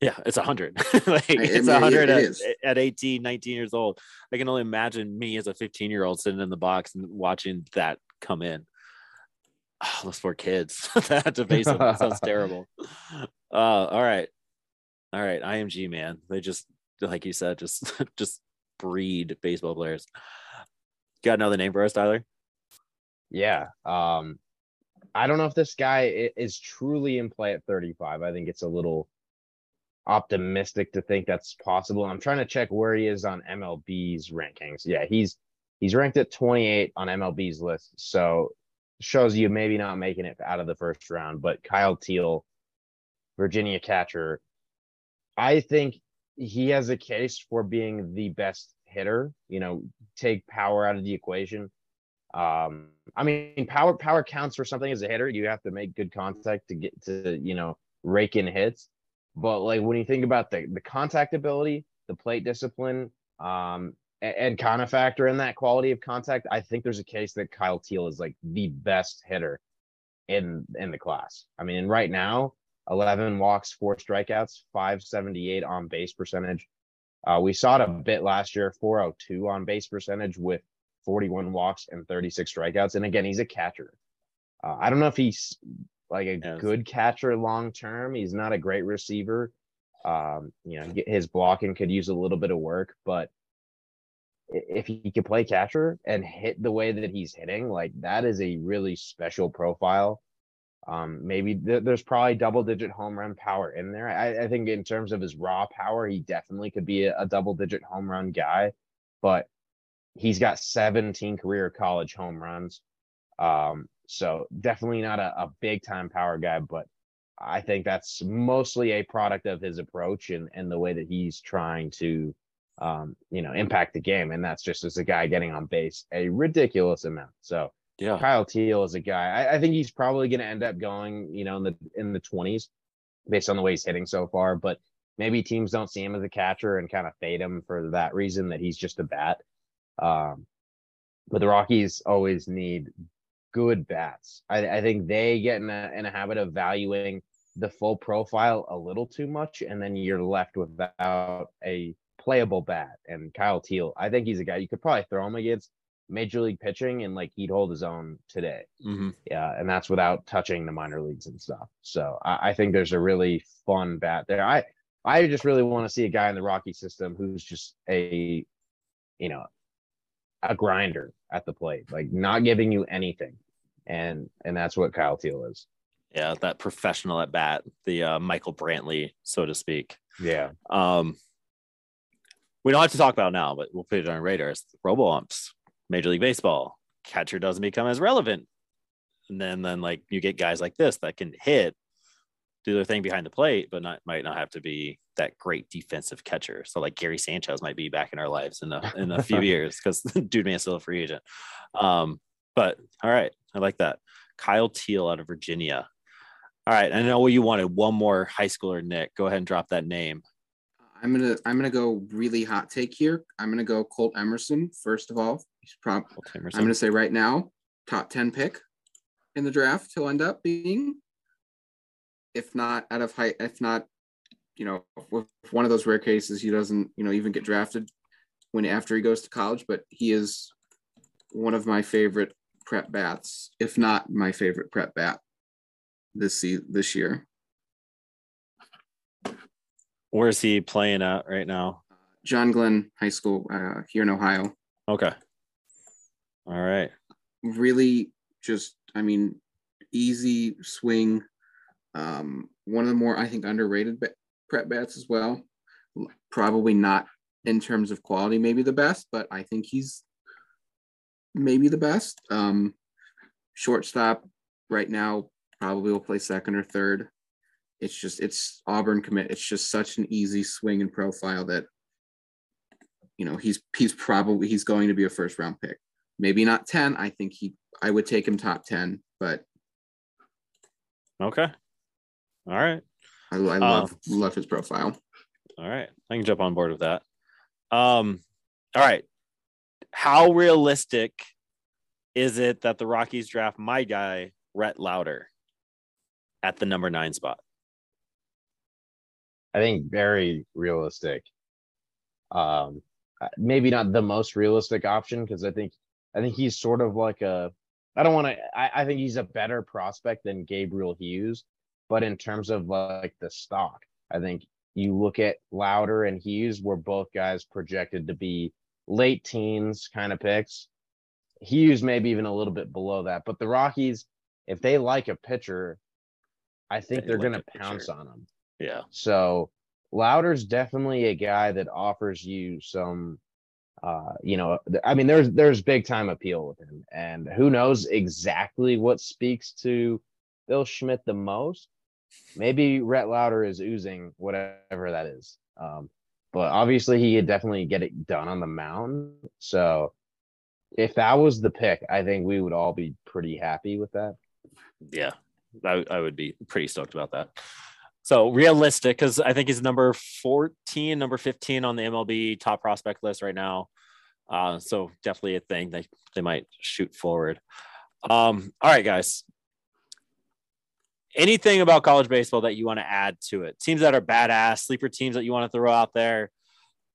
Yeah, it's a hundred. like, I- it's a it- hundred it at, is. at 18, 19 years old. I can only imagine me as a 15 year old sitting in the box and watching that come in. Oh, those poor kids that to face them. That sounds terrible. Uh, all right. All right. IMG, man. They just, like you said, just just breed baseball players. Got another name for us, Tyler? Yeah. Um, I don't know if this guy is truly in play at 35. I think it's a little optimistic to think that's possible. I'm trying to check where he is on MLB's rankings. Yeah, he's he's ranked at 28 on MLB's list. So shows you maybe not making it out of the first round, but Kyle Teel, Virginia catcher, I think he has a case for being the best hitter. You know, take power out of the equation. Um, I mean, power power counts for something as a hitter. You have to make good contact to get to you know rake in hits. But like when you think about the the contact ability, the plate discipline, um, and, kind of factor in that quality of contact, I think there's a case that Kyle Teel is like the best hitter in in the class. I mean, right now, 11 walks, four strikeouts, 578 on base percentage. Uh, we saw it a bit last year, 402 on base percentage with 41 walks and 36 strikeouts. And again, he's a catcher. Uh, I don't know if he's like a Yes. good catcher long term. He's not a great receiver. Um, you know, his blocking could use a little bit of work, but if he could play catcher and hit the way that he's hitting, like that is a really special profile. Um, maybe th- there's probably double digit home run power in there. I, I think in terms of his raw power, he definitely could be a, a double digit home run guy, but he's got 17 career college home runs. Um, so definitely not a, a big time power guy, but I think that's mostly a product of his approach and, and the way that he's trying to, um, you know, impact the game. And that's just as a guy getting on base a ridiculous amount. So Yeah. Kyle Teel is a guy. I, I think he's probably going to end up going, you know, in the in the twenties, based on the way he's hitting so far. But maybe teams don't see him as a catcher and kind of fade him for that reason that he's just a bat. Um, but the Rockies always need good bats. I, I think they get in a in a habit of valuing the full profile a little too much, and then you're left without a playable bat. And Kyle Teel, I think he's a guy you could probably throw him against major league pitching and like he'd hold his own today. hmm Yeah, and that's without touching the minor leagues and stuff. So I, I think there's a really fun bat there. I I just really want to see a guy in the Rocky system who's just a, you know, a grinder at the plate, like not giving you anything, and and that's what Kyle Teel is. Yeah, that professional at bat, the uh, Michael Brantley, so to speak. Yeah, Um, we don't have to talk about it now, but we'll put it on our radar. It's robo umps, Major League Baseball. Catcher doesn't become as relevant, and then then like you get guys like this that can hit, do their thing behind the plate, but not might not have to be that great defensive catcher. So like Gary Sanchez might be back in our lives in a in a few years because dude man still a free agent. Um, but all right, I like that. Kyle Teel out of Virginia. All right, I know what you wanted one more high schooler, Nick. Go ahead and drop that name. I'm gonna I'm gonna go really hot take here. I'm gonna go Colt Emerson first of all. He's prob- I'm gonna say right now, top ten pick in the draft. He'll end up being, if not out of height, if not, you know, with one of those rare cases he doesn't, you know, even get drafted when after he goes to college. But he is one of my favorite prep bats, if not my favorite prep bat this this year. Where's he playing at right now? John Glenn High School uh, here in Ohio. Okay. All right. really just i mean easy swing um one of the more i think underrated ba- prep bats as well probably not in terms of quality maybe the best but i think he's maybe the best um shortstop right now probably will play second or third it's just it's auburn commit it's just such an easy swing and profile that you know he's he's probably he's going to be a first round pick maybe not 10 i think he i would take him top 10 but Okay. All right. i, I love love his profile All right. I can jump on board with that. Um, all right. How realistic is it that the Rockies draft my guy, Rhett Lowder, at the number nine spot? I think very realistic. Um, uh, maybe not the most realistic option because I think I think he's sort of like a. I don't want to. I, I think he's a better prospect than Gabriel Hughes, but in terms of like the stock, I think you look at Lowder and Hughes were both guys projected to be late teens kind of picks. Hughes maybe even a little bit below that, but the Rockies, if they like a pitcher, I think They they're like going to pounce pitcher. on him. Yeah. So Lowder's definitely a guy that offers you some uh you know I mean there's there's big time appeal with him and who knows exactly what speaks to Bill Schmidt the most. Maybe Rhett Lowder is oozing whatever that is. Um but obviously he could definitely get it done on the mound. So if that was the pick, I think we would all be pretty happy with that. Yeah. I, I would be pretty stoked about that. So realistic, because I think he's number 14, number 15 on the MLB top prospect list right now. Uh, so definitely a thing they, they might shoot forward. Um, all right, guys. Anything about college baseball that you want to add to it? Teams that are badass, sleeper teams that you want to throw out there.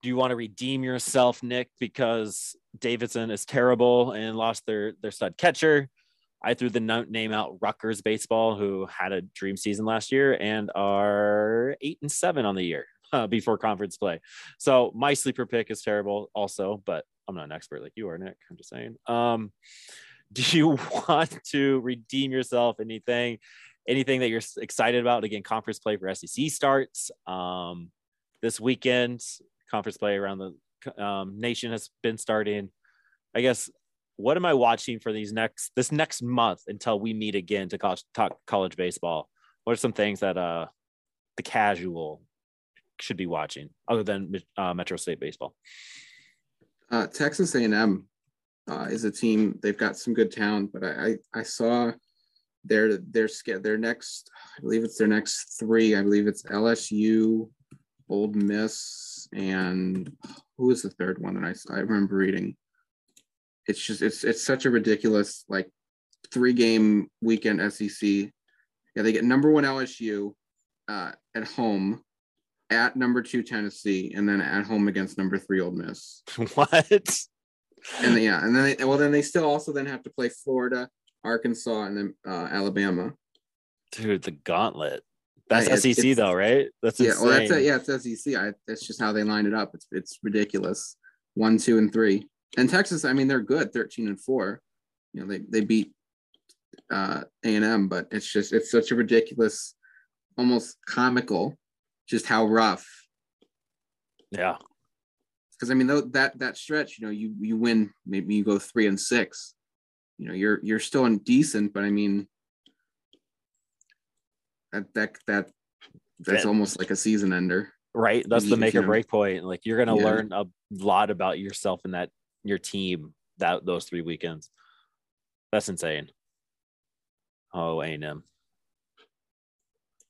Do you want to redeem yourself, Nick, because Davidson is terrible and lost their their stud catcher? I threw the name out Rutgers baseball, who had a dream season last year and are eight and seven on the year uh, before conference play. So my sleeper pick is terrible, also, but I'm not an expert like you are, Nick. I'm just saying. Um, do you want to redeem yourself? Anything, anything that you're excited about? Again, conference play for SEC starts um, this weekend. Conference play around the um, nation has been starting. I guess what am I watching for these next this next month until we meet again to college, talk college baseball? What are some things that uh the casual should be watching other than uh, Metro State baseball? Uh, Texas A&M uh, is a team. They've got some good talent, but I I, I saw their their their next. I believe it's their next three. I believe it's LSU, Ole Miss, and who was the third one that I I remember reading. It's just it's it's such a ridiculous like three game weekend SEC. Yeah, they get number one LSU uh, at home, at number two Tennessee, and then at home against number three Ole Miss. what? And then, yeah, and then they, well, then they still also then have to play Florida, Arkansas, and then uh, Alabama. Dude, the gauntlet. That's Yeah, SEC though, right? That's Yeah, insane. well, that's it. Yeah, it's SEC. I, that's just how they line it up. It's it's ridiculous. One, two, and three. And Texas, I mean, they're good, thirteen and four. You know, they they beat uh A and M, but it's just it's such a ridiculous, almost comical, just how rough. Yeah. Because I mean, though that that stretch, you know, you you win, maybe you go three and six. You know, you're you're still in decent, but I mean, that that that that's Yeah. almost like a season ender. Right. That's the make or break point. Like you're gonna Yeah. learn a lot about yourself in that your team that those three weekends. That's insane. Oh, A&M.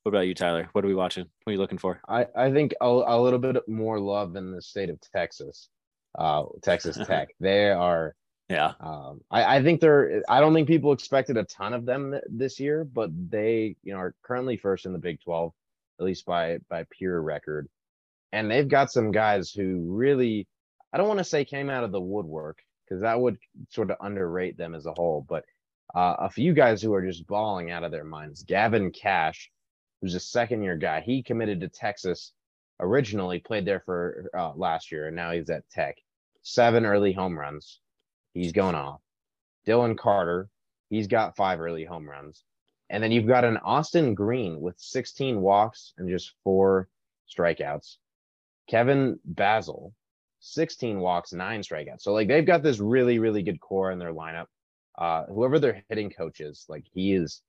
What about you, Tyler? What are we watching? What are you looking for? I, I think a, a little bit more love in the state of Texas, uh, Texas Tech. They are. Yeah. Um, I, I think they're. I don't think people expected a ton of them th- this year, but they, you know, are currently first in the Big Twelve, at least by by pure record, and they've got some guys who really. I don't want to say came out of the woodwork because that would sort of underrate them as a whole, but uh, a few guys who are just balling out of their minds. Gavin Kash, who's a second year guy, he committed to Texas originally, played there for uh, last year, and now he's at Tech. Seven early home runs. He's going off. Dylan Carter, he's got five early home runs. And then you've got an Austin Green with 16 walks and just four strikeouts. Kevin Bazzell, 16 walks, nine strikeouts. So like they've got this really, really good core in their lineup. Uh, whoever their hitting coach is, like he is,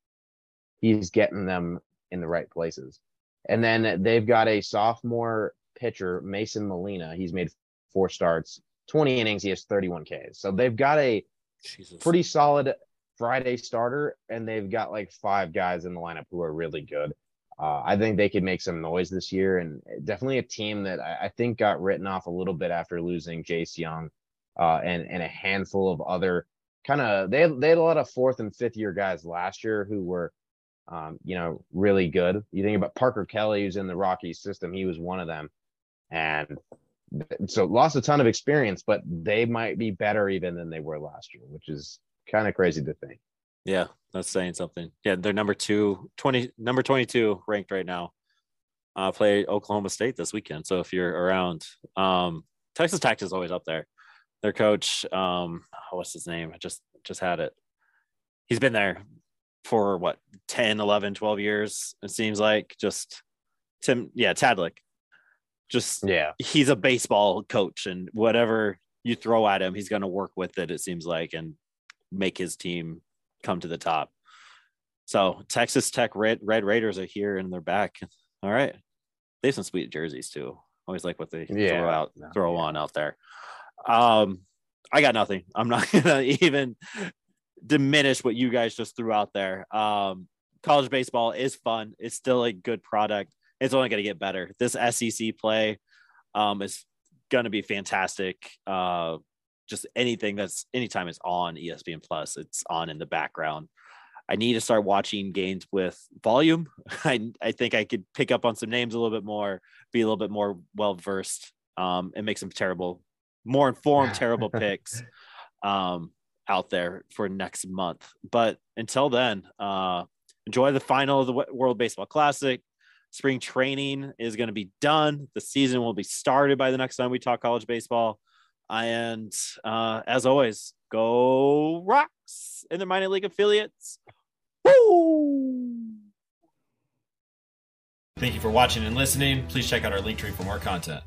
he's getting them in the right places. And then they've got a sophomore pitcher, Mason Molina. He's made four starts, 20 innings. He has 31 Ks. So they've got a Jesus. pretty solid Friday starter, and they've got like five guys in the lineup who are really good. Uh, I think they could make some noise this year, and definitely a team that I, I think got written off a little bit after losing Jace Jung uh, and and a handful of other kind of they they had a lot of fourth and fifth year guys last year who were um, you know really good. You think about Parker Kelly, who's in the Rockies system, he was one of them, and so lost a ton of experience, but they might be better even than they were last year, which is kind of crazy to think. Yeah, that's saying something. Yeah, they're number two, 20, number 22 ranked right now. Uh, play Oklahoma State this weekend. So if you're around, um, Texas Tech is always up there. Their coach, um, what's his name? I just just had it. He's been there for what 10, 11, 12 years, it seems like. Just Tim, yeah, Tadlock. Just Yeah. he's a baseball coach, and whatever you throw at him, he's gonna work with it, it seems like, and make his team come to the top. So Texas Tech Red Red Raiders are here and they're back. All right. They have some sweet jerseys too. Always like what they Yeah. throw out, throw on out there. Um, I got nothing. I'm not gonna even diminish what you guys just threw out there. Um, college baseball is fun. It's still a good product. It's only gonna get better. This SEC play um is gonna be fantastic. Uh just anything that's anytime it's on ESPN Plus, it's on in the background. I need to start watching games with volume. I I think I could pick up on some names a little bit more, be a little bit more well versed, um, and make some terrible, more informed, terrible picks um, out there for next month. But until then, uh, enjoy the final of the World Baseball Classic. Spring training is going to be done. The season will be started by the next time we talk college baseball. And uh, as always, go Rocks in the minor league affiliates. Woo! Thank you for watching and listening. Please check out our link tree for more content.